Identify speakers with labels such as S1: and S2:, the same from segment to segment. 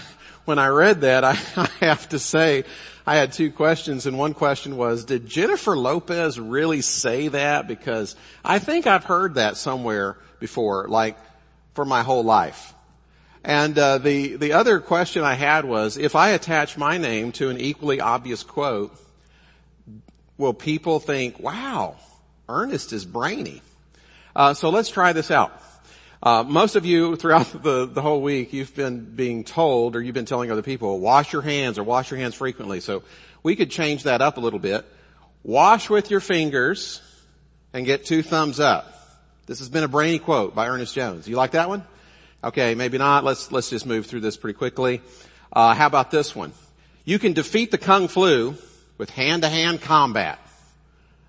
S1: When I read that, I, I have to say, I had two questions and one question was, did Jennifer Lopez really say that? Because I think I've heard that somewhere before, like for my whole life. And uh, the the other question I had was, if I attach my name to an equally obvious quote, will people think, "Wow, Ernest is brainy"? Uh, so let's try this out. Uh, most of you throughout the, the whole week, you've been being told, or you've been telling other people, wash your hands or wash your hands frequently. So we could change that up a little bit. Wash with your fingers and get two thumbs up. This has been a brainy quote by Ernest Jones. You like that one? Okay, maybe not. Let's, let's just move through this pretty quickly. Uh, how about this one? You can defeat the Kung Flu with hand-to-hand combat.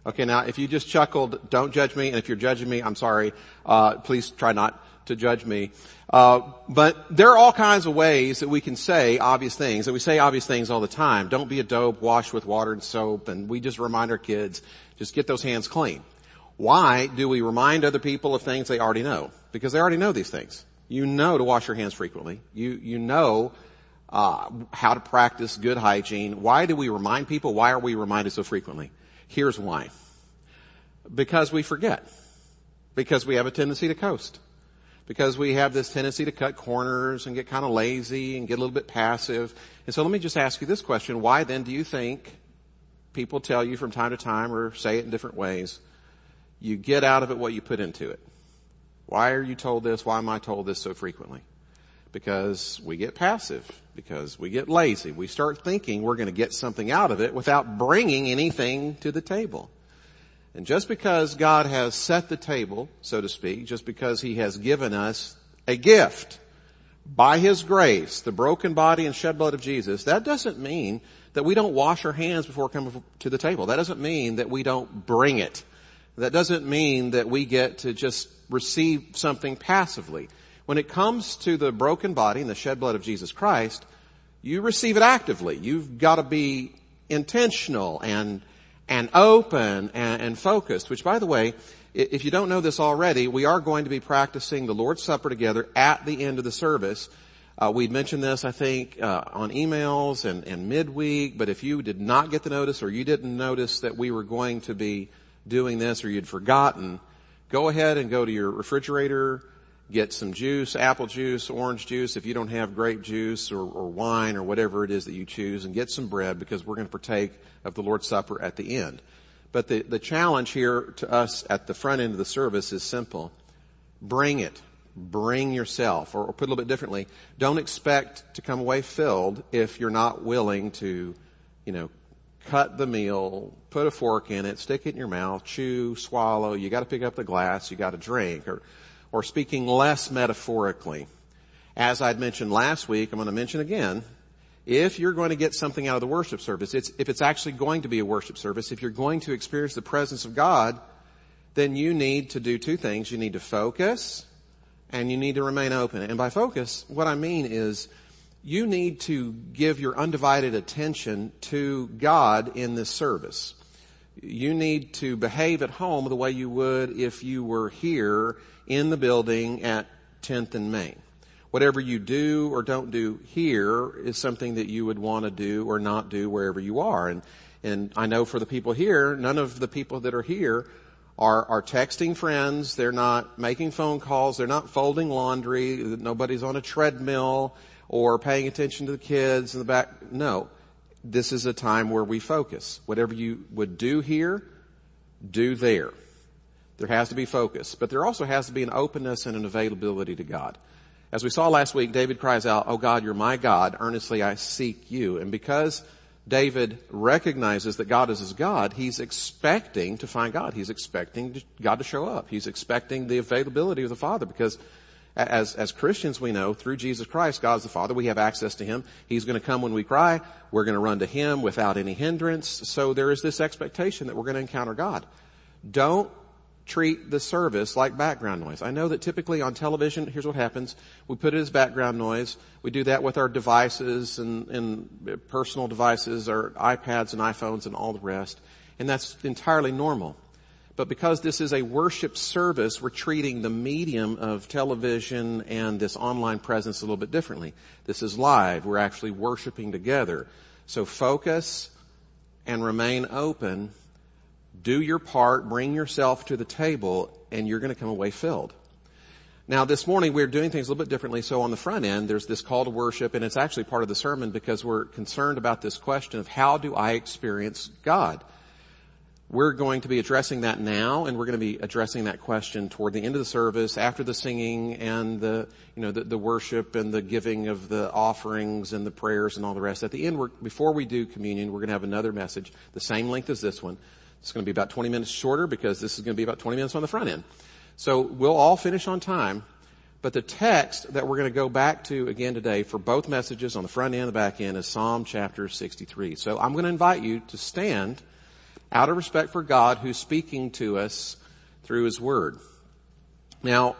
S1: Okay, now if you just chuckled, don't judge me, and if you're judging me, I'm sorry. Uh, please try not to judge me. Uh, but there are all kinds of ways that we can say obvious things, and we say obvious things all the time. Don't be a dope, wash with water and soap, and we just remind our kids, just get those hands clean. Why do we remind other people of things they already know? Because they already know these things. You know to wash your hands frequently. You, you know uh, how to practice good hygiene. Why do we remind people? Why are we reminded so frequently? Here's why. Because we forget. Because we have a tendency to coast. Because we have this tendency to cut corners and get kind of lazy and get a little bit passive. And so let me just ask you this question. Why then do you think people tell you from time to time or say it in different ways, you get out of it what you put into it? Why are you told this? Why am I told this so frequently? Because we get passive, because we get lazy. We start thinking we're going to get something out of it without bringing anything to the table. And just because God has set the table, so to speak, just because He has given us a gift by His grace, the broken body and shed blood of Jesus, that doesn't mean that we don't wash our hands before coming to the table. That doesn't mean that we don't bring it. That doesn't mean that we get to just receive something passively. When it comes to the broken body and the shed blood of Jesus Christ, you receive it actively. You've got to be intentional and and open and, and, focused, which by the way, if you don't know this already, we are going to be practicing the Lord's Supper together at the end of the service. Uh, we mentioned this, I think, uh, on emails and, and midweek, but if you did not get the notice or you didn't notice that we were going to be doing this or you'd forgotten, go ahead and go to your refrigerator, get some juice, apple juice, orange juice, if you don't have grape juice or, or wine or whatever it is that you choose, and get some bread because we're going to partake of the Lord's Supper at the end. But the, the challenge here to us at the front end of the service is simple. Bring it. Bring yourself. Or, or put a little bit differently, don't expect to come away filled if you're not willing to, you know, cut the meal, put a fork in it, stick it in your mouth, chew, swallow, you gotta pick up the glass, you gotta drink, or, or speaking less metaphorically. As I'd mentioned last week, I'm gonna mention again, if you're going to get something out of the worship service, it's, if it's actually going to be a worship service, if you're going to experience the presence of God, then you need to do two things. You need to focus and you need to remain open. And by focus, what I mean is you need to give your undivided attention to God in this service. You need to behave at home the way you would if you were here in the building at 10th and Main. Whatever you do or don't do here is something that you would want to do or not do wherever you are. And, and I know for the people here, none of the people that are here are, are texting friends. They're not making phone calls. They're not folding laundry. Nobody's on a treadmill or paying attention to the kids in the back. No. This is a time where we focus. Whatever you would do here, do there. There has to be focus, but there also has to be an openness and an availability to God. As we saw last week, David cries out, Oh God, you're my God. Earnestly I seek you. And because David recognizes that God is his God, he's expecting to find God. He's expecting God to show up. He's expecting the availability of the Father because as, as Christians, we know through Jesus Christ, God's the Father. We have access to Him. He's going to come when we cry. We're going to run to Him without any hindrance. So there is this expectation that we're going to encounter God. Don't treat the service like background noise. I know that typically on television, here's what happens. We put it as background noise. We do that with our devices and, and personal devices, our iPads and iPhones and all the rest. And that's entirely normal. But because this is a worship service, we're treating the medium of television and this online presence a little bit differently. This is live. We're actually worshiping together. So focus and remain open. Do your part. Bring yourself to the table and you're going to come away filled. Now this morning we're doing things a little bit differently. So on the front end, there's this call to worship and it's actually part of the sermon because we're concerned about this question of how do I experience God? We're going to be addressing that now and we're going to be addressing that question toward the end of the service after the singing and the, you know, the, the worship and the giving of the offerings and the prayers and all the rest. At the end, before we do communion, we're going to have another message, the same length as this one. It's going to be about 20 minutes shorter because this is going to be about 20 minutes on the front end. So we'll all finish on time. But the text that we're going to go back to again today for both messages on the front end and the back end is Psalm chapter 63. So I'm going to invite you to stand out of respect for God who's speaking to us through His Word. Now,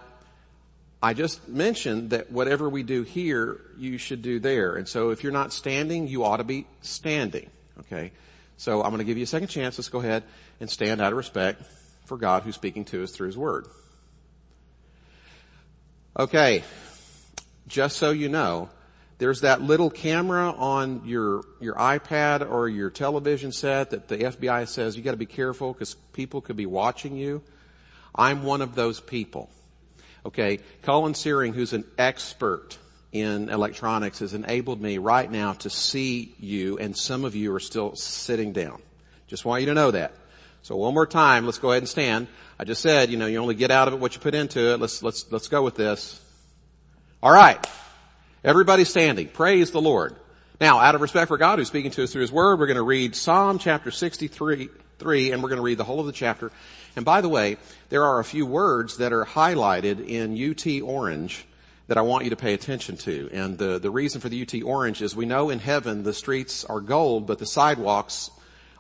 S1: I just mentioned that whatever we do here, you should do there. And so if you're not standing, you ought to be standing. Okay? So I'm going to give you a second chance. Let's go ahead and stand out of respect for God who's speaking to us through His Word. Okay. Just so you know, there's that little camera on your, your iPad or your television set that the FBI says you gotta be careful because people could be watching you. I'm one of those people. Okay. Colin Searing, who's an expert in electronics has enabled me right now to see you and some of you are still sitting down. Just want you to know that. So one more time, let's go ahead and stand. I just said, you know, you only get out of it what you put into it. Let's, let's, let's go with this. Alright. Everybody standing. Praise the Lord. Now, out of respect for God who's speaking to us through His Word, we're going to read Psalm chapter 63, 3, and we're going to read the whole of the chapter. And by the way, there are a few words that are highlighted in UT orange that I want you to pay attention to. And the, the reason for the UT orange is we know in heaven the streets are gold, but the sidewalks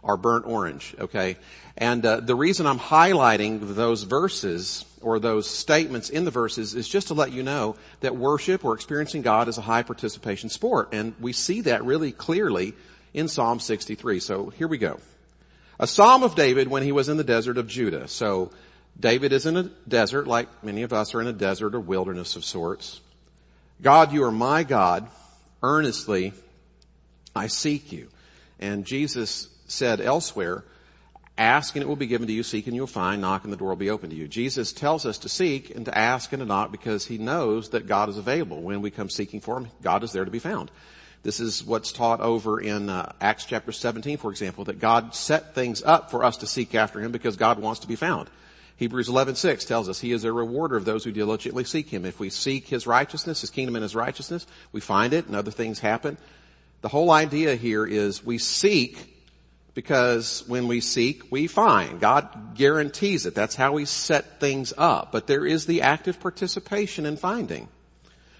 S1: are burnt orange, okay? And uh, the reason I'm highlighting those verses or those statements in the verses is just to let you know that worship or experiencing God is a high participation sport. And we see that really clearly in Psalm 63. So here we go. A Psalm of David when he was in the desert of Judah. So David is in a desert like many of us are in a desert or wilderness of sorts. God, you are my God. Earnestly I seek you. And Jesus said elsewhere, Ask and it will be given to you. Seek and you'll find. Knock and the door will be open to you. Jesus tells us to seek and to ask and to knock because he knows that God is available. When we come seeking for him, God is there to be found. This is what's taught over in uh, Acts chapter 17, for example, that God set things up for us to seek after him because God wants to be found. Hebrews 11:6 tells us he is a rewarder of those who diligently seek him. If we seek his righteousness, his kingdom and his righteousness, we find it and other things happen. The whole idea here is we seek because when we seek, we find. God guarantees it. That's how He set things up. But there is the active participation in finding.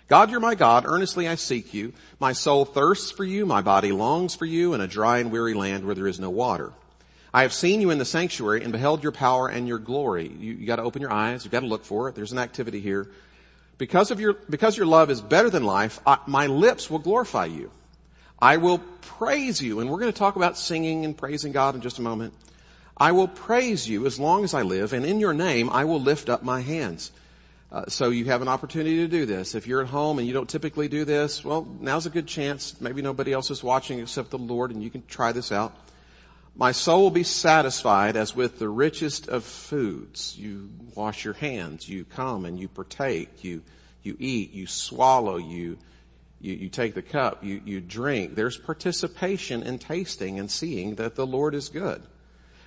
S1: God, you're my God. Earnestly I seek you. My soul thirsts for you. My body longs for you in a dry and weary land where there is no water. I have seen you in the sanctuary and beheld your power and your glory. You, you gotta open your eyes. You've gotta look for it. There's an activity here. Because of your, because your love is better than life, I, my lips will glorify you. I will praise you. And we're going to talk about singing and praising God in just a moment. I will praise you as long as I live, and in your name I will lift up my hands. Uh, so you have an opportunity to do this. If you're at home and you don't typically do this, well, now's a good chance. Maybe nobody else is watching except the Lord, and you can try this out. My soul will be satisfied as with the richest of foods. You wash your hands, you come and you partake, you, you eat, you swallow, you, you, you take the cup, you, you drink. There's participation in tasting and seeing that the Lord is good.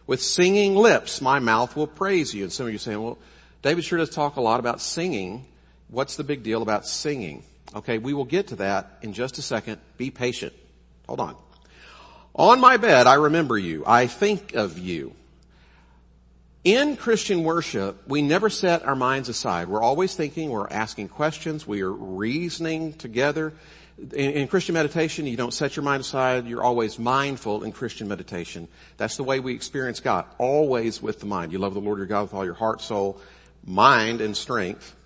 S1: With singing lips, my mouth will praise you. And some of you are saying, well, David sure does talk a lot about singing. What's the big deal about singing? Okay, we will get to that in just a second. Be patient. Hold on. On my bed, I remember you. I think of you. In Christian worship, we never set our minds aside. We're always thinking, we're asking questions, we are reasoning together. In, in, Christian meditation, you don't set your mind aside, you're always mindful in Christian meditation. That's the way we experience God, always with the mind. You love the Lord your God with all your heart, soul, mind, and strength.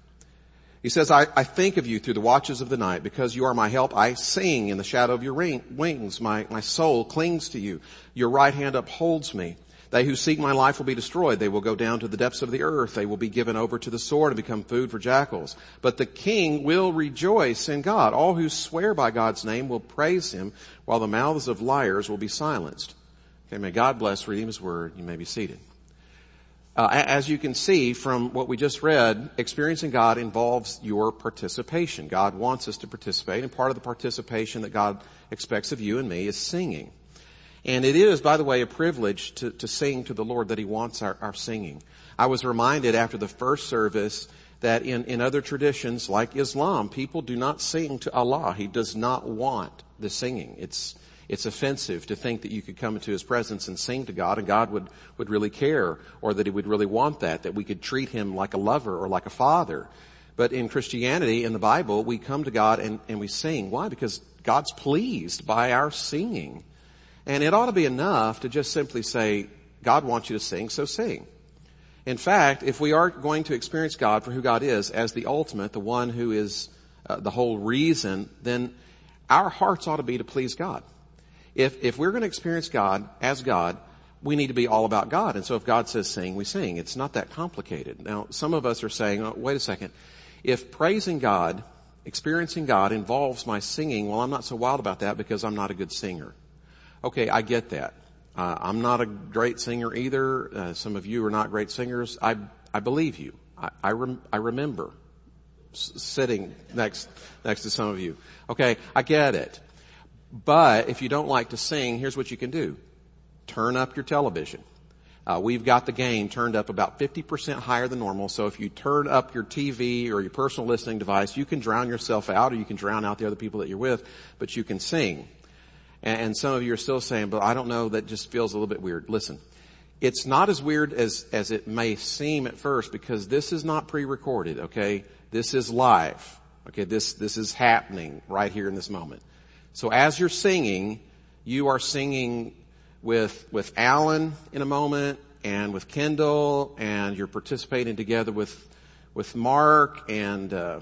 S1: He says, I, I think of you through the watches of the night. Because you are my help, I sing in the shadow of your ring, wings. My, my soul clings to you. Your right hand upholds me. They who seek my life will be destroyed. They will go down to the depths of the earth. They will be given over to the sword and become food for jackals. But the king will rejoice in God. All who swear by God's name will praise him while the mouths of liars will be silenced. Okay, may God bless reading his word. You may be seated. Uh, as you can see from what we just read, experiencing God involves your participation. God wants us to participate, and part of the participation that God expects of you and me is singing. And it is, by the way, a privilege to, to sing to the Lord that He wants our, our singing. I was reminded after the first service that in, in other traditions like Islam, people do not sing to Allah. He does not want the singing. It's, it's offensive to think that you could come into His presence and sing to God and God would, would really care or that He would really want that, that we could treat Him like a lover or like a father. But in Christianity, in the Bible, we come to God and, and we sing. Why? Because God's pleased by our singing. And it ought to be enough to just simply say, God wants you to sing, so sing. In fact, if we are going to experience God for who God is as the ultimate, the one who is uh, the whole reason, then our hearts ought to be to please God. If, if we're going to experience God as God, we need to be all about God. And so if God says sing, we sing. It's not that complicated. Now, some of us are saying, oh, wait a second. If praising God, experiencing God involves my singing, well, I'm not so wild about that because I'm not a good singer. Okay, I get that. Uh, I'm not a great singer either. Uh, some of you are not great singers. I, I believe you. I, I, rem, I remember s- sitting next, next to some of you. Okay, I get it. But if you don't like to sing, here's what you can do. Turn up your television. Uh, we've got the gain turned up about 50% higher than normal. So if you turn up your TV or your personal listening device, you can drown yourself out or you can drown out the other people that you're with, but you can sing. And some of you are still saying, but I don't know, that just feels a little bit weird. Listen, it's not as weird as, as it may seem at first because this is not pre-recorded, okay? This is live. Okay, this, this is happening right here in this moment. So as you're singing, you are singing with, with Alan in a moment and with Kendall and you're participating together with, with Mark and, uh,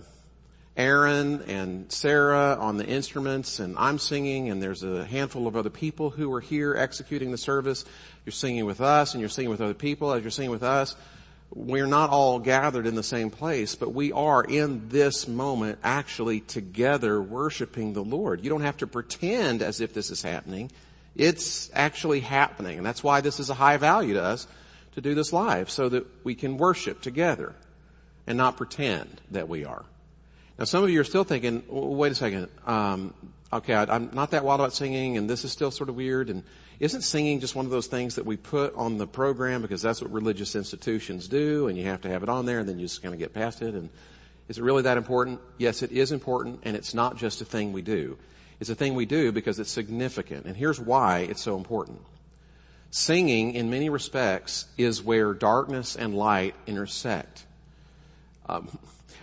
S1: Aaron and Sarah on the instruments and I'm singing and there's a handful of other people who are here executing the service. You're singing with us and you're singing with other people as you're singing with us. We're not all gathered in the same place, but we are in this moment actually together worshiping the Lord. You don't have to pretend as if this is happening. It's actually happening. And that's why this is a high value to us to do this live so that we can worship together and not pretend that we are. Now some of you are still thinking, wait a second, um, okay, I, am not that wild about singing and this is still sort of weird and isn't singing just one of those things that we put on the program because that's what religious institutions do and you have to have it on there and then you just kind of get past it and is it really that important? Yes, it is important and it's not just a thing we do. It's a thing we do because it's significant and here's why it's so important. Singing in many respects is where darkness and light intersect. Um,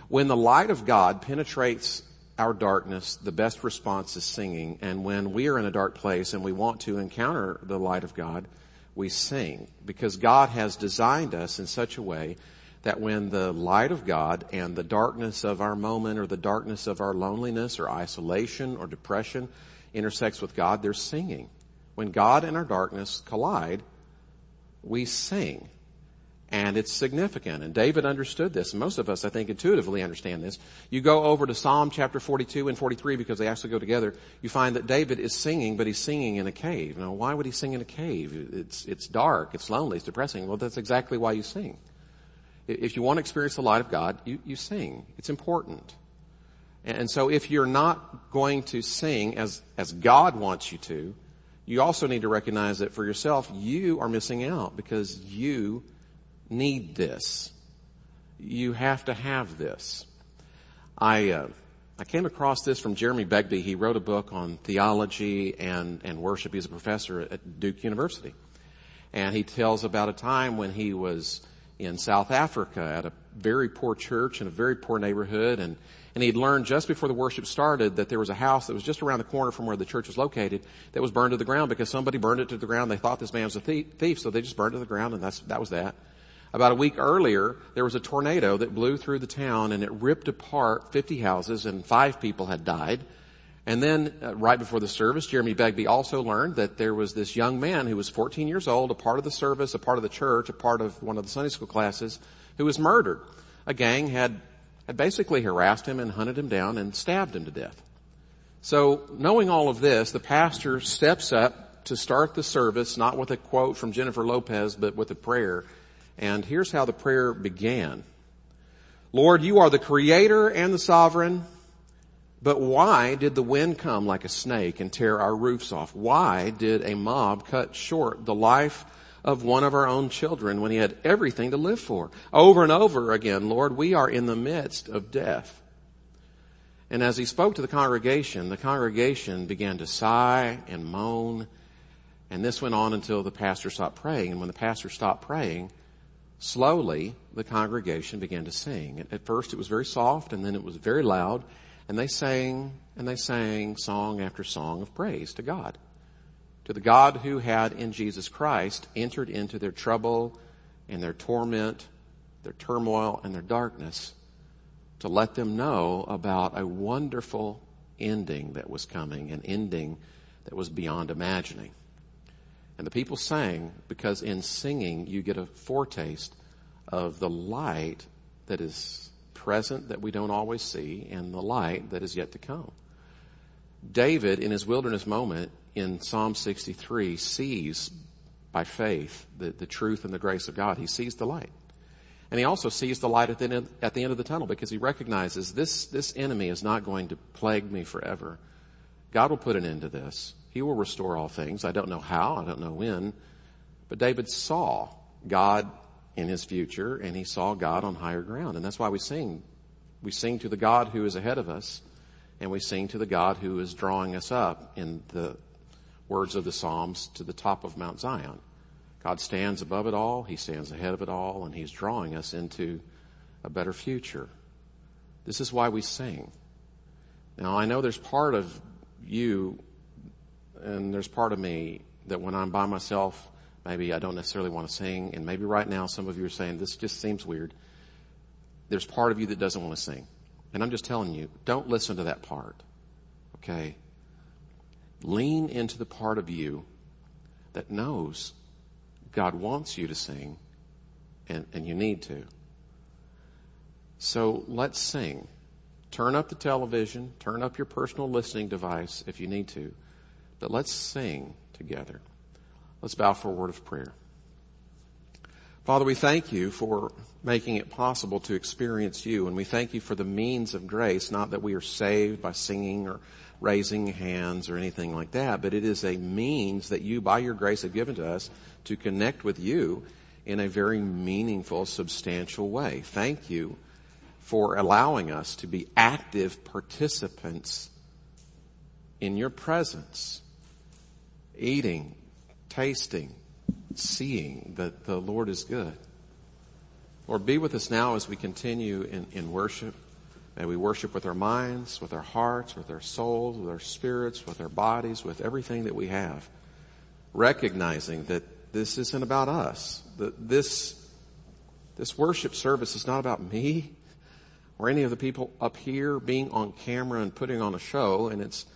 S1: when the light of God penetrates our darkness, the best response is singing. And when we are in a dark place and we want to encounter the light of God, we sing. Because God has designed us in such a way that when the light of God and the darkness of our moment or the darkness of our loneliness or isolation or depression intersects with God, there's singing. When God and our darkness collide, we sing. And it's significant. And David understood this. Most of us, I think, intuitively understand this. You go over to Psalm chapter 42 and 43 because they actually go together. You find that David is singing, but he's singing in a cave. Now, why would he sing in a cave? It's, it's dark. It's lonely. It's depressing. Well, that's exactly why you sing. If you want to experience the light of God, you, you sing. It's important. And so if you're not going to sing as, as God wants you to, you also need to recognize that for yourself, you are missing out because you need this. You have to have this. I, uh, I came across this from Jeremy Begbie. He wrote a book on theology and, and worship. He's a professor at Duke University. And he tells about a time when he was in South Africa at a very poor church in a very poor neighborhood and, and he'd learned just before the worship started that there was a house that was just around the corner from where the church was located that was burned to the ground because somebody burned it to the ground. They thought this man was a thief, so they just burned it to the ground and that's, that was that. About a week earlier, there was a tornado that blew through the town and it ripped apart 50 houses and five people had died. And then, uh, right before the service, Jeremy Begbie also learned that there was this young man who was 14 years old, a part of the service, a part of the church, a part of one of the Sunday school classes, who was murdered. A gang had, had basically harassed him and hunted him down and stabbed him to death. So, knowing all of this, the pastor steps up to start the service, not with a quote from Jennifer Lopez, but with a prayer. And here's how the prayer began. Lord, you are the creator and the sovereign. But why did the wind come like a snake and tear our roofs off? Why did a mob cut short the life of one of our own children when he had everything to live for? Over and over again, Lord, we are in the midst of death. And as he spoke to the congregation, the congregation began to sigh and moan. And this went on until the pastor stopped praying. And when the pastor stopped praying, slowly the congregation began to sing. At first it was very soft and then it was very loud and they sang and they sang song after song of praise to God. To the God who had in Jesus Christ entered into their trouble and their torment, their turmoil and their darkness to let them know about a wonderful ending that was coming, an ending that was beyond imagining. And the people sang because in singing you get a foretaste of the light that is present that we don't always see and the light that is yet to come. David, in his wilderness moment in Psalm 63, sees by faith the, the truth and the grace of God. He sees the light. And he also sees the light at the, end, at the end of the tunnel because he recognizes this, this enemy is not going to plague me forever. God will put an end to this. He will restore all things. I don't know how. I don't know when. But David saw God in his future and he saw God on higher ground. And that's why we sing. We sing to the God who is ahead of us and we sing to the God who is drawing us up in the words of the Psalms to the top of Mount Zion. God stands above it all. He stands ahead of it all and he's drawing us into a better future. This is why we sing. Now I know there's part of you and there's part of me that when I'm by myself Maybe I don't necessarily want to sing, and maybe right now some of you are saying, this just seems weird. There's part of you that doesn't want to sing. And I'm just telling you, don't listen to that part. Okay? Lean into the part of you that knows God wants you to sing, and, and you need to. So let's sing. Turn up the television, turn up your personal listening device if you need to, but let's sing together. Let's bow for a word of prayer. Father, we thank you for making it possible to experience you, and we thank you for the means of grace, not that we are saved by singing or raising hands or anything like that, but it is a means that you, by your grace, have given to us to connect with you in a very meaningful, substantial way. Thank you for allowing us to be active participants in your presence, eating, tasting, seeing that the Lord is good. Lord, be with us now as we continue in, in worship. May we worship with our minds, with our hearts, with our souls, with our spirits, with our bodies, with everything that we have. Recognizing that this isn't about us. That this, this worship service is not about me or any of the people up here being on camera and putting on a show and it's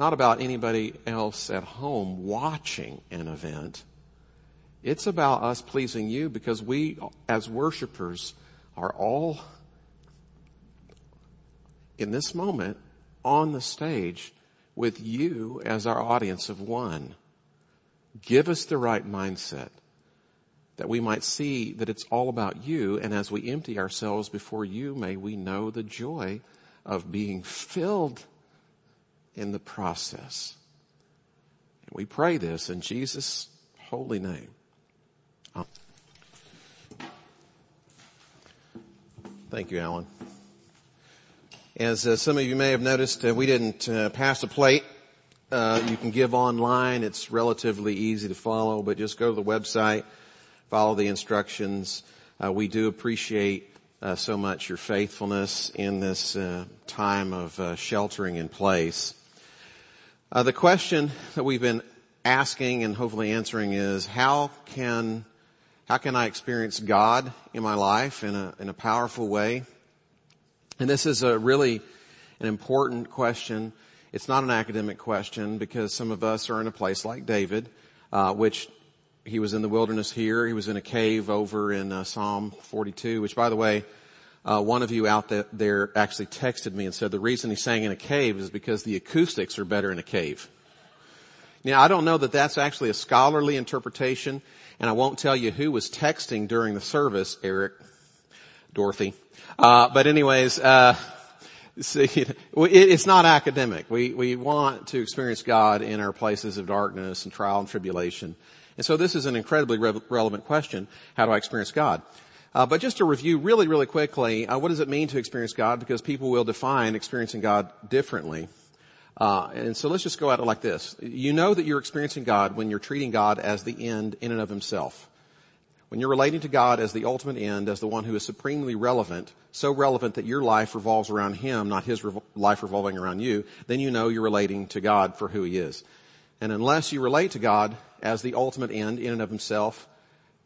S1: not about anybody else at home watching an event. It's about us pleasing you because we as worshipers are all in this moment on the stage with you as our audience of one. Give us the right mindset that we might see that it's all about you and as we empty ourselves before you, may we know the joy of being filled in the process. And we pray this in Jesus' holy name. Thank you, Alan. As uh, some of you may have noticed, uh, we didn't uh, pass a plate. Uh, you can give online. It's relatively easy to follow, but just go to the website, follow the instructions. Uh, we do appreciate uh, so much your faithfulness in this time of sheltering in place. Uh, the question that we've been asking and hopefully answering is how can how can I experience God in my life in a in a powerful way? And this is a really an important question. It's not an academic question because some of us are in a place like David, uh, which he was in the wilderness here. He was in a cave over in uh, Psalm 42, which by the way, uh, one of you out there actually texted me and said the reason he sang in a cave is because the acoustics are better in a cave. Now I don't know that that's actually a scholarly interpretation and I won't tell you who was texting during the service, Eric, Dorothy. Uh, but anyways, uh, see, it's not academic. We, we want to experience God in our places of darkness and trial and tribulation. And so this is an incredibly re- relevant question. How do I experience God? Uh, but just to review really, really quickly, uh, what does it mean to experience God? Because people will define experiencing God differently. Uh, and so let's just go at it like this. You know that you're experiencing God when you're treating God as the end in and of himself. When you're relating to God as the ultimate end, as the one who is supremely relevant, so relevant that your life revolves around Him, not His life revolving around you, then you know you're relating to God for who He is. And unless you relate to God as the ultimate end in and of Himself,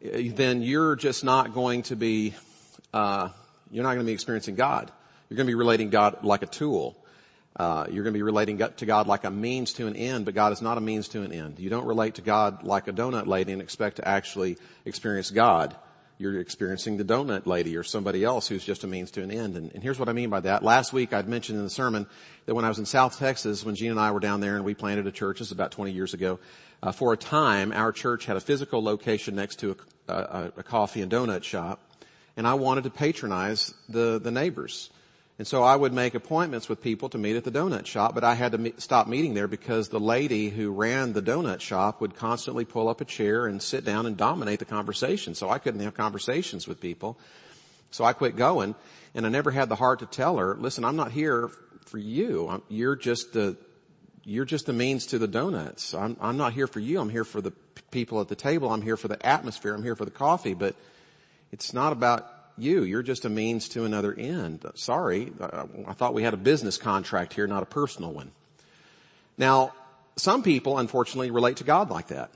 S1: then you're just not going to be, uh, you're not going to be experiencing God. You're going to be relating God like a tool. Uh, you're going to be relating to God like a means to an end, but God is not a means to an end. You don't relate to God like a donut lady and expect to actually experience God. You're experiencing the donut lady or somebody else who's just a means to an end. And, and here's what I mean by that. Last week I'd mentioned in the sermon that when I was in South Texas, when Gene and I were down there and we planted a church, this is about 20 years ago, uh, for a time our church had a physical location next to a, a, a coffee and donut shop, and I wanted to patronize the the neighbors. And so I would make appointments with people to meet at the donut shop, but I had to meet, stop meeting there because the lady who ran the donut shop would constantly pull up a chair and sit down and dominate the conversation. So I couldn't have conversations with people. So I quit going and I never had the heart to tell her, listen, I'm not here for you. you're just the, you're just the means to the donuts. I'm, I'm not here for you. I'm here for the people at the table. I'm here for the atmosphere. I'm here for the coffee, but it's not about you. You're just a means to another end. Sorry. I thought we had a business contract here, not a personal one. Now, some people unfortunately relate to God like that.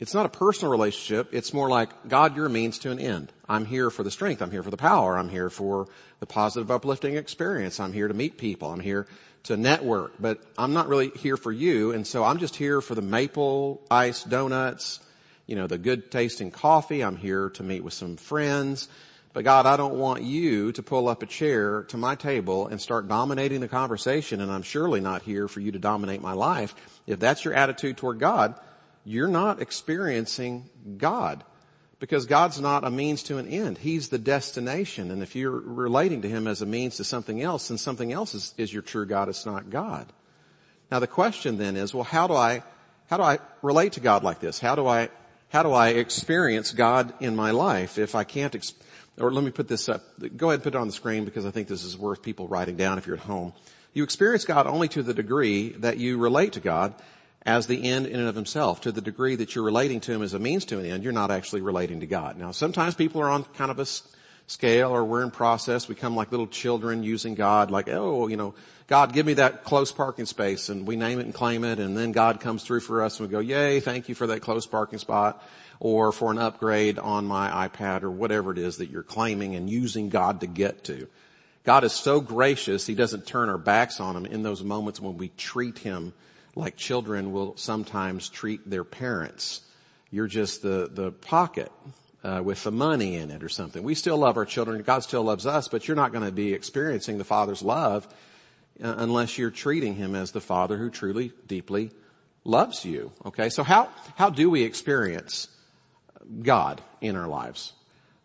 S1: It's not a personal relationship. It's more like, God, you're a means to an end. I'm here for the strength. I'm here for the power. I'm here for the positive uplifting experience. I'm here to meet people. I'm here to network, but I'm not really here for you. And so I'm just here for the maple ice donuts, you know, the good tasting coffee. I'm here to meet with some friends. But God, I don't want you to pull up a chair to my table and start dominating the conversation and I'm surely not here for you to dominate my life. If that's your attitude toward God, you're not experiencing God because God's not a means to an end. He's the destination. And if you're relating to Him as a means to something else, then something else is, is your true God. It's not God. Now the question then is, well, how do I, how do I relate to God like this? How do I, how do I experience God in my life if I can't, or let me put this up. Go ahead and put it on the screen because I think this is worth people writing down if you're at home. You experience God only to the degree that you relate to God as the end in and of himself. To the degree that you're relating to him as a means to an end, you're not actually relating to God. Now sometimes people are on kind of a scale or we're in process. We come like little children using God like, oh, you know, God give me that close parking space and we name it and claim it and then God comes through for us and we go, yay, thank you for that close parking spot or for an upgrade on my iPad or whatever it is that you're claiming and using God to get to. God is so gracious, He doesn't turn our backs on Him in those moments when we treat Him like children will sometimes treat their parents. You're just the, the pocket uh, with the money in it or something. We still love our children. God still loves us, but you're not going to be experiencing the Father's love uh, unless you're treating Him as the Father who truly, deeply loves you. Okay, so how, how do we experience God in our lives.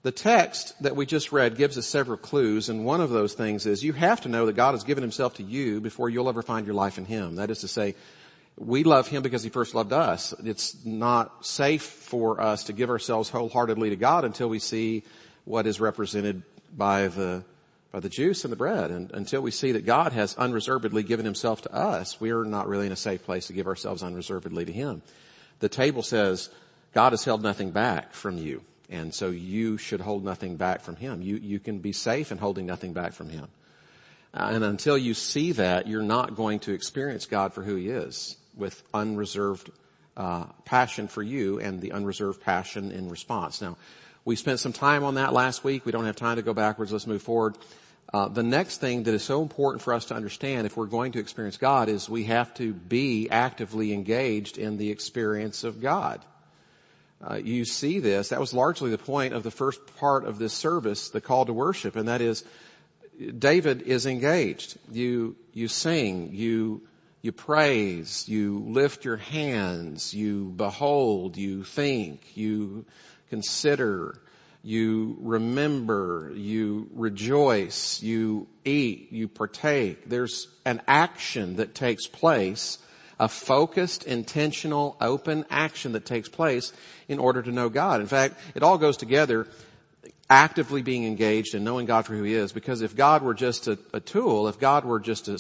S1: The text that we just read gives us several clues, and one of those things is you have to know that God has given himself to you before you'll ever find your life in him. That is to say, we love him because he first loved us. It's not safe for us to give ourselves wholeheartedly to God until we see what is represented by the by the juice and the bread. And until we see that God has unreservedly given himself to us, we are not really in a safe place to give ourselves unreservedly to him. The table says, God has held nothing back from you. And so you should hold nothing back from Him. You, you can be safe in holding nothing back from Him. And until you see that, you're not going to experience God for who He is with unreserved uh, passion for you and the unreserved passion in response. Now, we spent some time on that last week. We don't have time to go backwards. Let's move forward. uh, the next thing that is so important for us to understand if we're going to experience God is we have to be actively engaged in the experience of God. Uh, you see this. That was largely the point of the first part of this service, the call to worship, and that is David is engaged. You you sing, you you praise, you lift your hands, you behold, you think, you consider, you remember, you rejoice, you eat, you partake. There's an action that takes place, a focused, intentional, open action that takes place in order to know God. In fact, it all goes together actively being engaged and knowing God for who He is because if God were just a, a tool, if God were just a,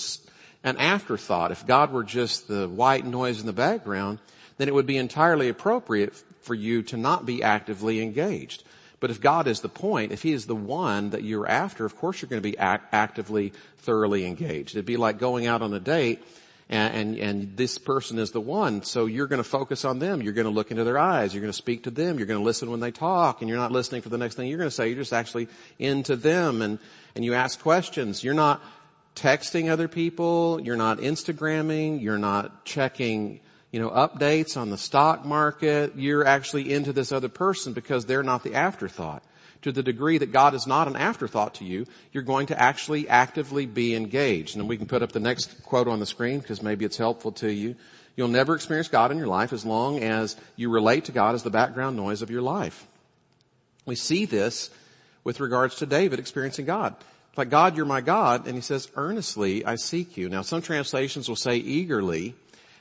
S1: an afterthought, if God were just the white noise in the background, then it would be entirely appropriate for you to not be actively engaged. But if God is the point, if He is the one that you're after, of course you're going to be act- actively, thoroughly engaged. It'd be like going out on a date and, and, and, this person is the one. So you're going to focus on them. You're going to look into their eyes. You're going to speak to them. You're going to listen when they talk and you're not listening for the next thing you're going to say. You're just actually into them and, and you ask questions. You're not texting other people. You're not Instagramming. You're not checking, you know, updates on the stock market. You're actually into this other person because they're not the afterthought to the degree that God is not an afterthought to you, you're going to actually actively be engaged. And we can put up the next quote on the screen because maybe it's helpful to you. You'll never experience God in your life as long as you relate to God as the background noise of your life. We see this with regards to David experiencing God. Like, God, you're my God. And he says, earnestly I seek you. Now some translations will say eagerly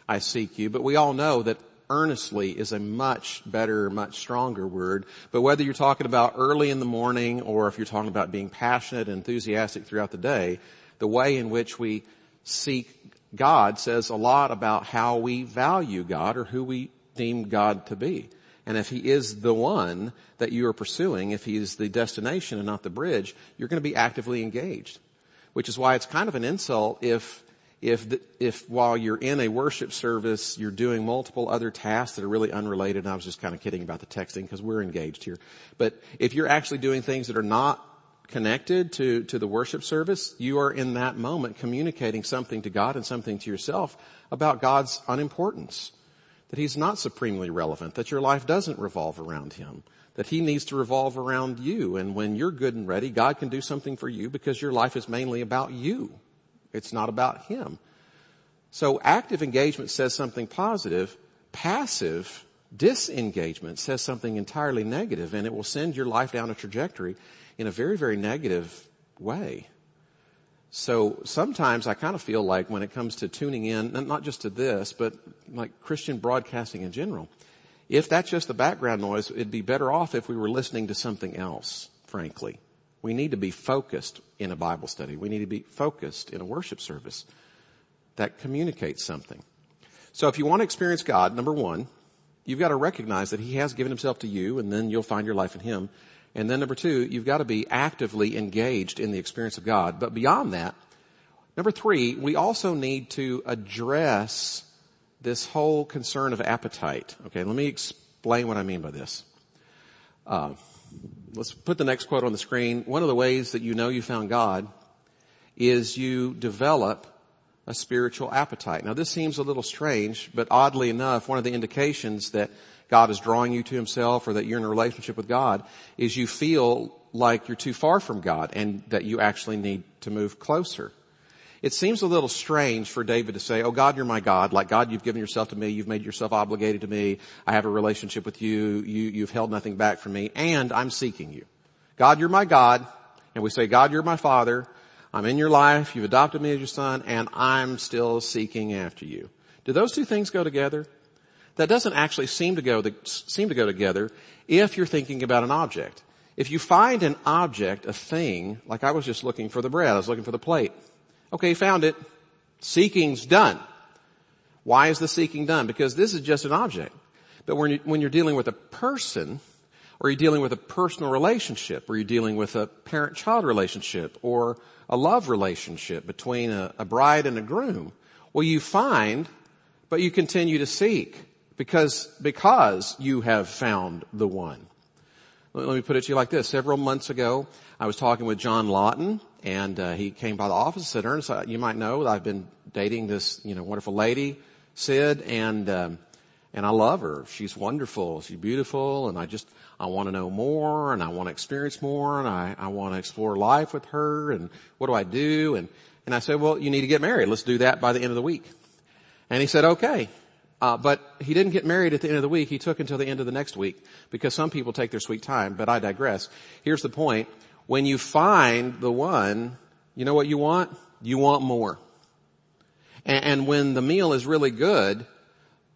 S1: I seek you, but we all know that earnestly is a much better, much stronger word. But whether you're talking about early in the morning or if you're talking about being passionate and enthusiastic throughout the day, the way in which we seek God says a lot about how we value God or who we deem God to be. And if He is the one that you are pursuing, if He is the destination and not the bridge, you're going to be actively engaged. Which is why it's kind of an insult if if, the, if while you're in a worship service, you're doing multiple other tasks that are really unrelated, and I was just kind of kidding about the texting because we're engaged here. But if you're actually doing things that are not connected to, to the worship service, you are in that moment communicating something to God and something to yourself about God's unimportance. That He's not supremely relevant, that your life doesn't revolve around Him, that He needs to revolve around you, and when you're good and ready, God can do something for you because your life is mainly about you. It's not about him. So active engagement says something positive. Passive disengagement says something entirely negative and it will send your life down a trajectory in a very, very negative way. So sometimes I kind of feel like when it comes to tuning in, not just to this, but like Christian broadcasting in general, if that's just the background noise, it'd be better off if we were listening to something else, frankly. We need to be focused in a Bible study. We need to be focused in a worship service that communicates something. So if you want to experience God, number one, you've got to recognize that He has given Himself to you and then you'll find your life in Him. And then number two, you've got to be actively engaged in the experience of God. But beyond that, number three, we also need to address this whole concern of appetite. Okay, let me explain what I mean by this. Uh, let's put the next quote on the screen. One of the ways that you know you found God is you develop a spiritual appetite. Now this seems a little strange, but oddly enough, one of the indications that God is drawing you to himself or that you're in a relationship with God is you feel like you're too far from God and that you actually need to move closer. It seems a little strange for David to say, Oh God, you're my God. Like God, you've given yourself to me. You've made yourself obligated to me. I have a relationship with you. You, you've held nothing back from me and I'm seeking you. God, you're my God. And we say, God, you're my father. I'm in your life. You've adopted me as your son and I'm still seeking after you. Do those two things go together? That doesn't actually seem to go, seem to go together if you're thinking about an object. If you find an object, a thing, like I was just looking for the bread, I was looking for the plate. Okay, found it. Seeking's done. Why is the seeking done? Because this is just an object. But when, you, when you're dealing with a person, or you're dealing with a personal relationship, or you're dealing with a parent-child relationship, or a love relationship between a, a bride and a groom, well you find, but you continue to seek because, because you have found the one. let me put it to you like this. Several months ago, I was talking with John Lawton and uh, he came by the office and said, Ernest, uh, you might know that I've been dating this, you know, wonderful lady, Sid, and, um, and I love her. She's wonderful. She's beautiful and I just, I want to know more and I want to experience more and I, I want to explore life with her and what do I do? And, and I said, well, you need to get married. Let's do that by the end of the week. And he said, okay. Uh, but he didn't get married at the end of the week. He took until the end of the next week because some people take their sweet time, but I digress. Here's the point. When you find the one, you know what you want? You want more. And, and when the meal is really good,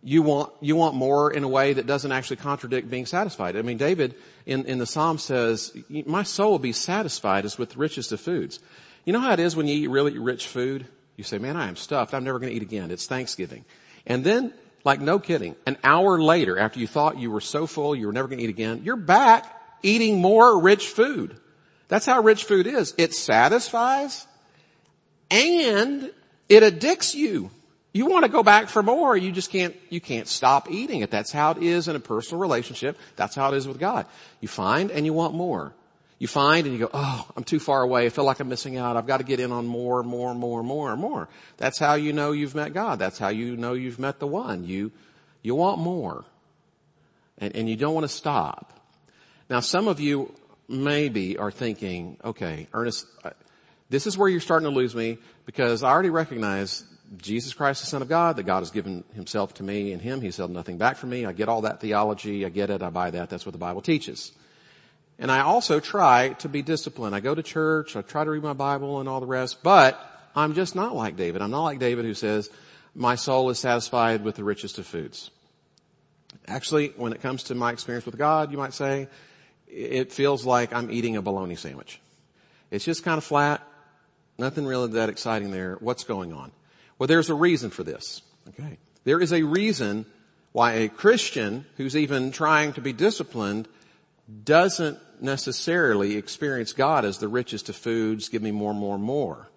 S1: you want, you want more in a way that doesn't actually contradict being satisfied. I mean, David in, in the Psalm says, my soul will be satisfied as with the richest of foods. You know how it is when you eat really rich food? You say, man, I am stuffed. I'm never going to eat again. It's Thanksgiving. And then, like no kidding, an hour later after you thought you were so full you were never going to eat again, you're back eating more rich food. That's how rich food is. It satisfies and it addicts you. You want to go back for more. You just can't, you can't stop eating it. That's how it is in a personal relationship. That's how it is with God. You find and you want more. You find and you go, oh, I'm too far away. I feel like I'm missing out. I've got to get in on more, and more, and more, and more, and more. That's how you know you've met God. That's how you know you've met the one. You, you want more. And, and you don't want to stop. Now some of you maybe are thinking, okay, Ernest, uh, this is where you're starting to lose me because I already recognize Jesus Christ, the Son of God, that God has given himself to me and him. He's held nothing back from me. I get all that theology. I get it. I buy that. That's what the Bible teaches. And I also try to be disciplined. I go to church. I try to read my Bible and all the rest, but I'm just not like David. I'm not like David who says, my soul is satisfied with the richest of foods. Actually, when it comes to my experience with God, you might say, it feels like I'm eating a bologna sandwich. It's just kind of flat. Nothing really that exciting there. What's going on? Well, there's a reason for this. Okay. There is a reason why a Christian who's even trying to be disciplined doesn't necessarily experience God as the richest of foods, give me more, more, more.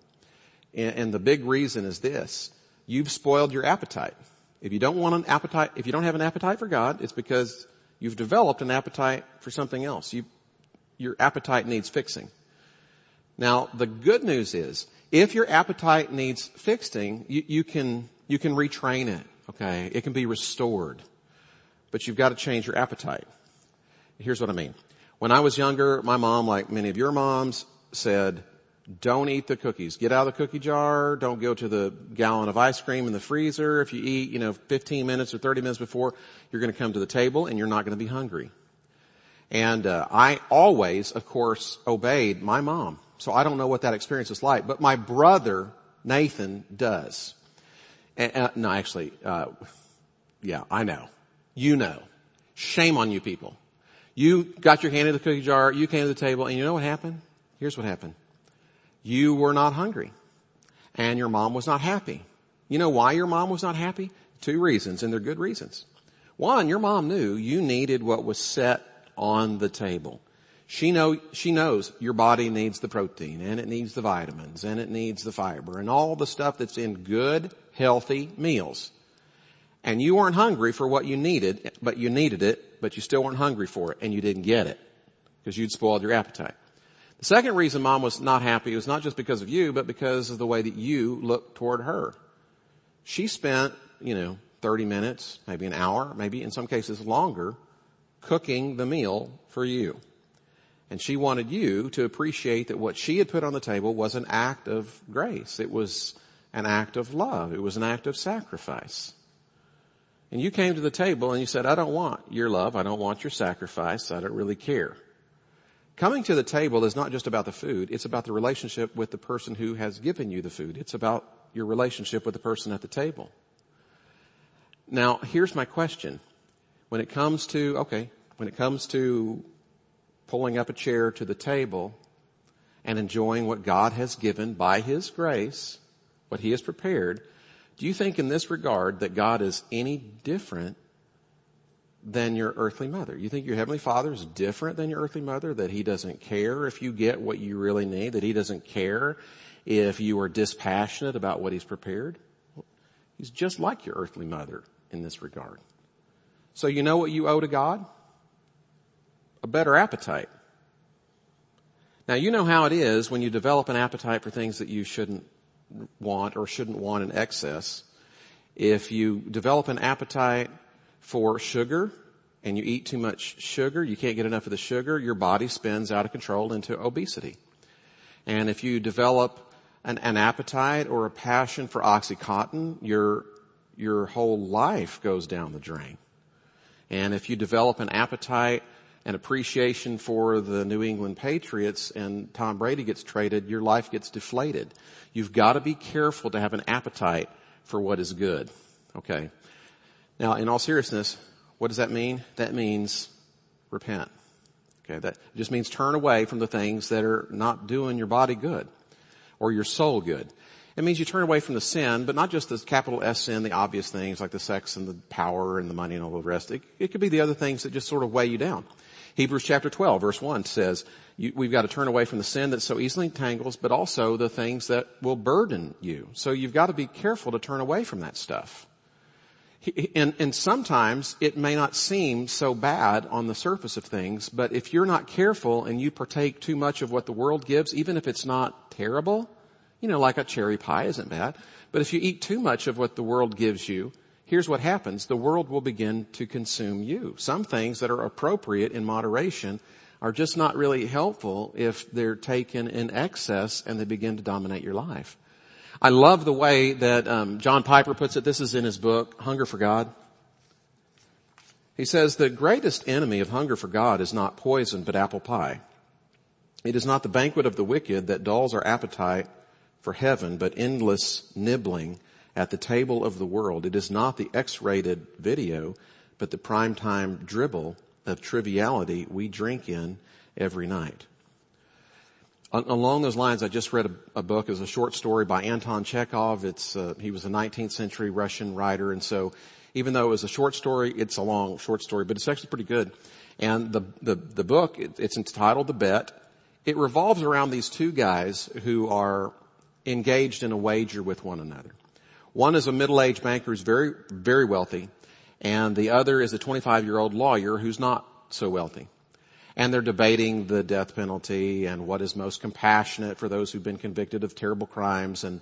S1: And, and the big reason is this. You've spoiled your appetite. If you don't want an appetite, if you don't have an appetite for God, it's because you've developed an appetite for something else. You, your appetite needs fixing. Now, the good news is, if your appetite needs fixing, you, you can, you can retrain it, okay? It can be restored. But you've got to change your appetite. Here's what I mean. When I was younger, my mom, like many of your moms, said, don't eat the cookies. Get out of the cookie jar. Don't go to the gallon of ice cream in the freezer. If you eat, you know, 15 minutes or 30 minutes before, you're going to come to the table and you're not going to be hungry. And uh, I always, of course, obeyed my mom. So I don't know what that experience is like, but my brother Nathan does. And, uh, no, actually, uh, yeah, I know. You know. Shame on you people. You got your hand in the cookie jar, you came to the table, and you know what happened? Here's what happened. You were not hungry. And your mom was not happy. You know why your mom was not happy? Two reasons, and they're good reasons. One, your mom knew you needed what was set on the table. She know, she knows your body needs the protein and it needs the vitamins and it needs the fiber and all the stuff that's in good, healthy meals. And you weren't hungry for what you needed, but you needed it, but you still weren't hungry for it and you didn't get it because you'd spoiled your appetite. The second reason mom was not happy was not just because of you, but because of the way that you looked toward her. She spent, you know, 30 minutes, maybe an hour, maybe in some cases longer, cooking the meal for you. And she wanted you to appreciate that what she had put on the table was an act of grace. It was an act of love. It was an act of sacrifice. And you came to the table and you said, I don't want your love. I don't want your sacrifice. I don't really care. Coming to the table is not just about the food. It's about the relationship with the person who has given you the food. It's about your relationship with the person at the table. Now, here's my question. When it comes to, okay, when it comes to pulling up a chair to the table and enjoying what God has given by His grace, what He has prepared, do you think in this regard that God is any different than your earthly mother? You think your heavenly father is different than your earthly mother? That he doesn't care if you get what you really need? That he doesn't care if you are dispassionate about what he's prepared? He's just like your earthly mother in this regard. So you know what you owe to God? a better appetite. Now you know how it is when you develop an appetite for things that you shouldn't want or shouldn't want in excess. If you develop an appetite for sugar and you eat too much sugar, you can't get enough of the sugar, your body spins out of control into obesity. And if you develop an, an appetite or a passion for Oxycontin, your, your whole life goes down the drain. And if you develop an appetite and appreciation for the New England Patriots and Tom Brady gets traded, your life gets deflated. You've got to be careful to have an appetite for what is good. Okay. Now, in all seriousness, what does that mean? That means repent. Okay. That just means turn away from the things that are not doing your body good or your soul good. It means you turn away from the sin, but not just the capital S sin, the obvious things like the sex and the power and the money and all the rest. It, it could be the other things that just sort of weigh you down. Hebrews chapter 12 verse 1 says, we've got to turn away from the sin that so easily entangles, but also the things that will burden you. So you've got to be careful to turn away from that stuff. And, and, sometimes it may not seem so bad on the surface of things, but if you're not careful and you partake too much of what the world gives, even if it's not terrible, you know, like a cherry pie isn't bad, but if you eat too much of what the world gives you, here's what happens. The world will begin to consume you. Some things that are appropriate in moderation are just not really helpful if they're taken in excess and they begin to dominate your life. I love the way that um, John Piper puts it. This is in his book, Hunger for God. He says the greatest enemy of hunger for God is not poison, but apple pie. It is not the banquet of the wicked that dulls our appetite for heaven, but endless nibbling at the table of the world. It is not the X-rated video, but the primetime dribble of triviality we drink in every night. Along those lines, I just read a, a book. It a short story by Anton Chekhov. It's uh, he was a 19th century Russian writer, and so even though it was a short story, it's a long short story, but it's actually pretty good. And the the, the book, it, it's entitled The Bet. It revolves around these two guys who are engaged in a wager with one another. One is a middle-aged banker who's very very wealthy, and the other is a 25 year old lawyer who's not so wealthy and they're debating the death penalty and what is most compassionate for those who've been convicted of terrible crimes and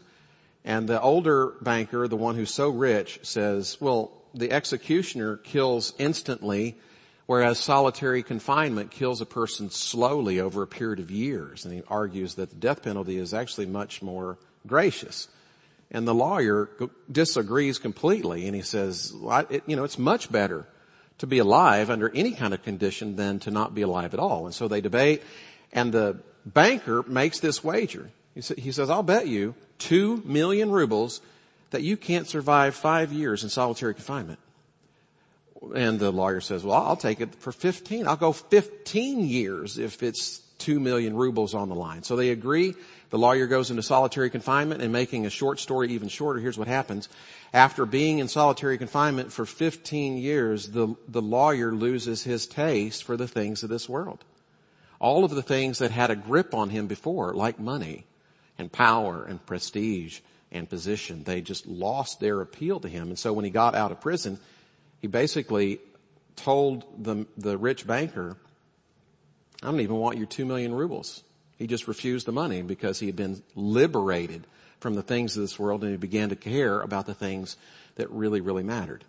S1: and the older banker, the one who's so rich, says, well, the executioner kills instantly, whereas solitary confinement kills a person slowly over a period of years. And he argues that the death penalty is actually much more gracious. And the lawyer disagrees completely and he says, well, it, you know, it's much better to be alive under any kind of condition than to not be alive at all. And so they debate and the banker makes this wager. He, he says, I'll bet you two million rubles that you can't survive five years in solitary confinement. And the lawyer says, well, I'll take it for 15. I'll go 15 years if it's two million rubles on the line. So they agree. The lawyer goes into solitary confinement and making a short story even shorter, here's what happens. After being in solitary confinement for 15 years, the, the lawyer loses his taste for the things of this world. All of the things that had a grip on him before, like money and power and prestige and position, they just lost their appeal to him. And so when he got out of prison, he basically told the, the rich banker, I don't even want your two million rubles. He just refused the money because he had been liberated from the things of this world and he began to care about the things that really, really mattered.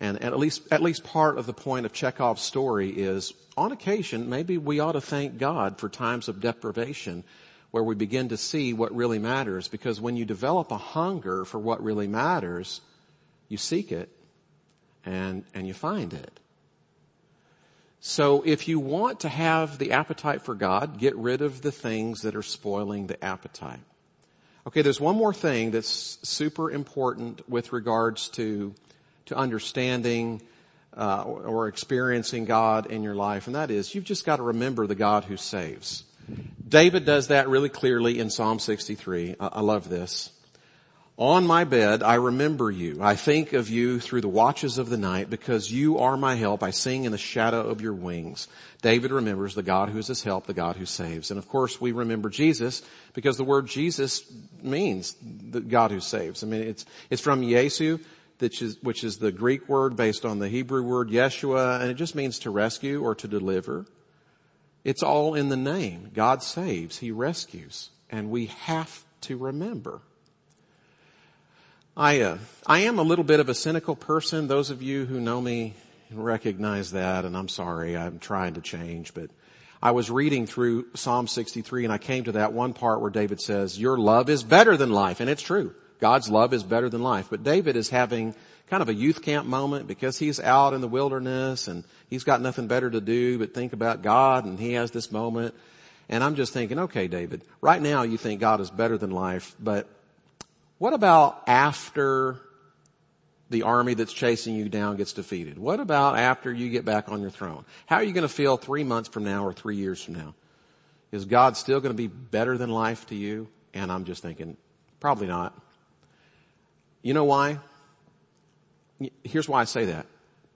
S1: And at least, at least part of the point of Chekhov's story is on occasion, maybe we ought to thank God for times of deprivation where we begin to see what really matters because when you develop a hunger for what really matters, you seek it and, and you find it. So if you want to have the appetite for God, get rid of the things that are spoiling the appetite. Okay, there's one more thing that's super important with regards to, to understanding uh, or experiencing God in your life, and that is you've just got to remember the God who saves. David does that really clearly in Psalm 63. I, I love this. On my bed, I remember you. I think of you through the watches of the night because you are my help. I sing in the shadow of your wings. David remembers the God who is his help, the God who saves. And of course we remember Jesus because the word Jesus means the God who saves. I mean, it's, it's from Yesu which is, which is the Greek word based on the Hebrew word Yeshua, and it just means to rescue or to deliver. It's all in the name. God saves, He rescues, and we have to remember. I, uh, I am a little bit of a cynical person. Those of you who know me recognize that, and I'm sorry, I'm trying to change, but I was reading through Psalm 63 and I came to that one part where David says, your love is better than life. And it's true. God's love is better than life. But David is having kind of a youth camp moment because he's out in the wilderness and he's got nothing better to do but think about God and he has this moment. And I'm just thinking, okay, David, right now you think God is better than life, but what about after the army that's chasing you down gets defeated? What about after you get back on your throne? How are you going to feel three months from now or three years from now? Is God still going to be better than life to you? And I'm just thinking, probably not. You know why? Here's why I say that.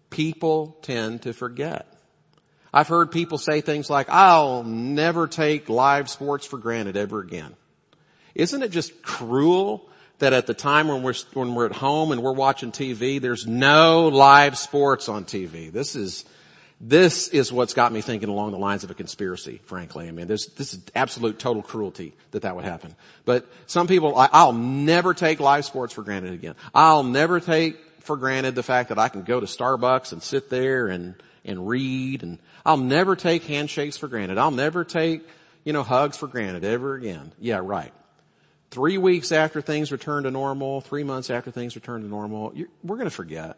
S1: People tend to forget. I've heard people say things like, I'll never take live sports for granted ever again. Isn't it just cruel that at the time when we're, when we're at home and we're watching TV, there's no live sports on TV. This is, this is what's got me thinking along the lines of a conspiracy, frankly. I mean, this, this is absolute total cruelty that that would happen. But some people, I, I'll never take live sports for granted again. I'll never take for granted the fact that I can go to Starbucks and sit there and, and read and I'll never take handshakes for granted. I'll never take, you know, hugs for granted ever again. Yeah, right. Three weeks after things return to normal, three months after things return to normal, we're going to forget.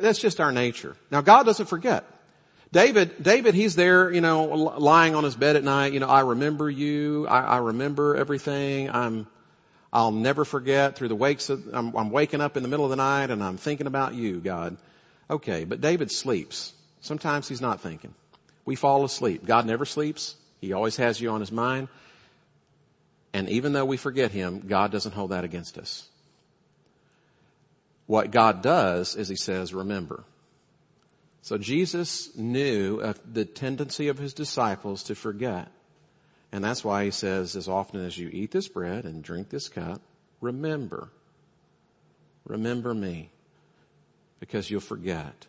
S1: That's just our nature. Now God doesn't forget. David, David, he's there, you know, lying on his bed at night. You know, I remember you. I, I remember everything. I'm, I'll never forget through the wakes of, I'm, I'm waking up in the middle of the night and I'm thinking about you, God. Okay, but David sleeps. Sometimes he's not thinking. We fall asleep. God never sleeps. He always has you on his mind. And even though we forget him, God doesn't hold that against us. What God does is he says, remember. So Jesus knew the tendency of his disciples to forget. And that's why he says, as often as you eat this bread and drink this cup, remember. Remember me. Because you'll forget.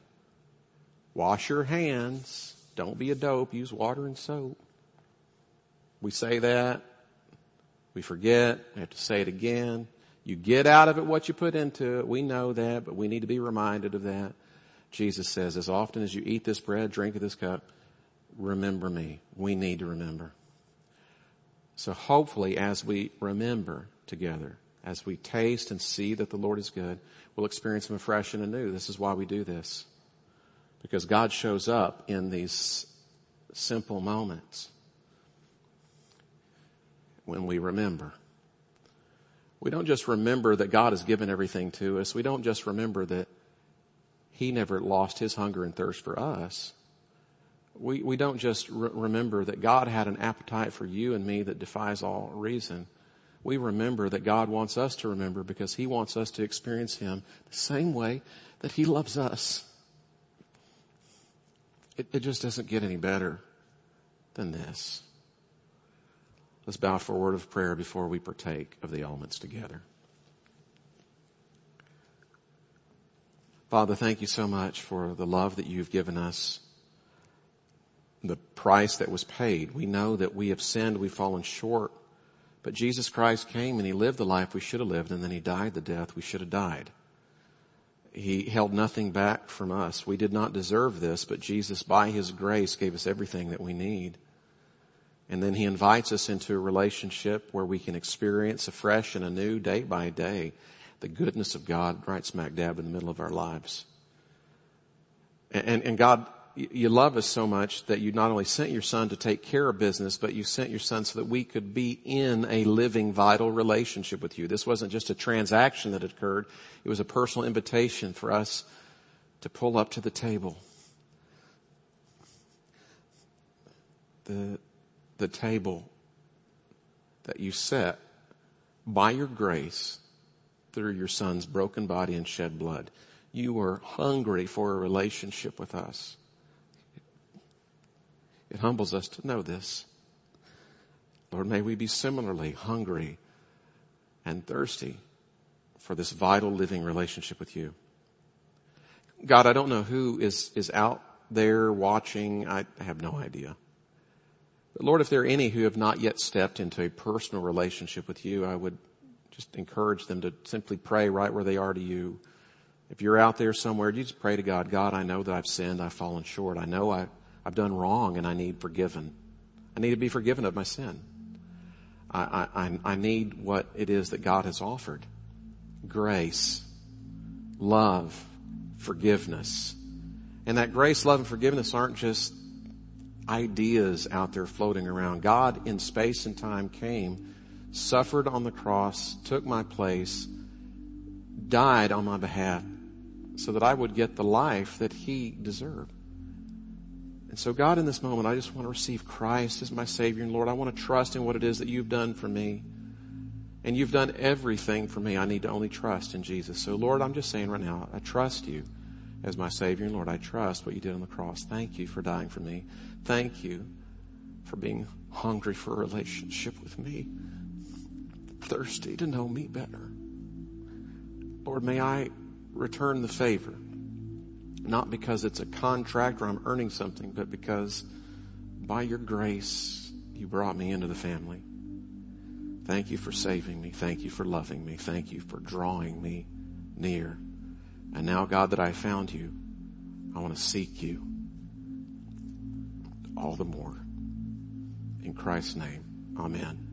S1: Wash your hands. Don't be a dope. Use water and soap. We say that we forget. We have to say it again. You get out of it what you put into it. We know that, but we need to be reminded of that. Jesus says, as often as you eat this bread, drink of this cup, remember me. We need to remember. So hopefully as we remember together, as we taste and see that the Lord is good, we'll experience Him afresh and anew. This is why we do this. Because God shows up in these simple moments when we remember. We don't just remember that God has given everything to us. We don't just remember that He never lost His hunger and thirst for us. We, we don't just re- remember that God had an appetite for you and me that defies all reason. We remember that God wants us to remember because He wants us to experience Him the same way that He loves us. It, it just doesn't get any better than this. Let's bow for a word of prayer before we partake of the elements together. Father, thank you so much for the love that you've given us, the price that was paid. We know that we have sinned, we've fallen short, but Jesus Christ came and he lived the life we should have lived and then he died the death we should have died. He held nothing back from us. We did not deserve this, but Jesus by his grace gave us everything that we need. And then he invites us into a relationship where we can experience afresh and anew day by day the goodness of God right smack dab in the middle of our lives. And, and God, you love us so much that you not only sent your son to take care of business, but you sent your son so that we could be in a living, vital relationship with you. This wasn't just a transaction that occurred. It was a personal invitation for us to pull up to the table. The, the table that you set by your grace through your son's broken body and shed blood. You were hungry for a relationship with us. It humbles us to know this. Lord, may we be similarly hungry and thirsty for this vital living relationship with you. God, I don't know who is, is out there watching. I have no idea. But Lord, if there are any who have not yet stepped into a personal relationship with you, I would just encourage them to simply pray right where they are to you. If you're out there somewhere, you just pray to God, God, I know that I've sinned, I've fallen short. I know I, I've done wrong and I need forgiven. I need to be forgiven of my sin. I, I, I need what it is that God has offered. Grace, love, forgiveness. And that grace, love, and forgiveness aren't just ideas out there floating around. God in space and time came, suffered on the cross, took my place, died on my behalf so that I would get the life that he deserved. And so God, in this moment, I just want to receive Christ as my Savior and Lord. I want to trust in what it is that you've done for me. And you've done everything for me. I need to only trust in Jesus. So Lord, I'm just saying right now, I trust you as my Savior and Lord. I trust what you did on the cross. Thank you for dying for me. Thank you for being hungry for a relationship with me. Thirsty to know me better. Lord, may I return the favor. Not because it's a contract or I'm earning something, but because by your grace, you brought me into the family. Thank you for saving me. Thank you for loving me. Thank you for drawing me near. And now, God, that I found you, I want to seek you all the more. In Christ's name, amen.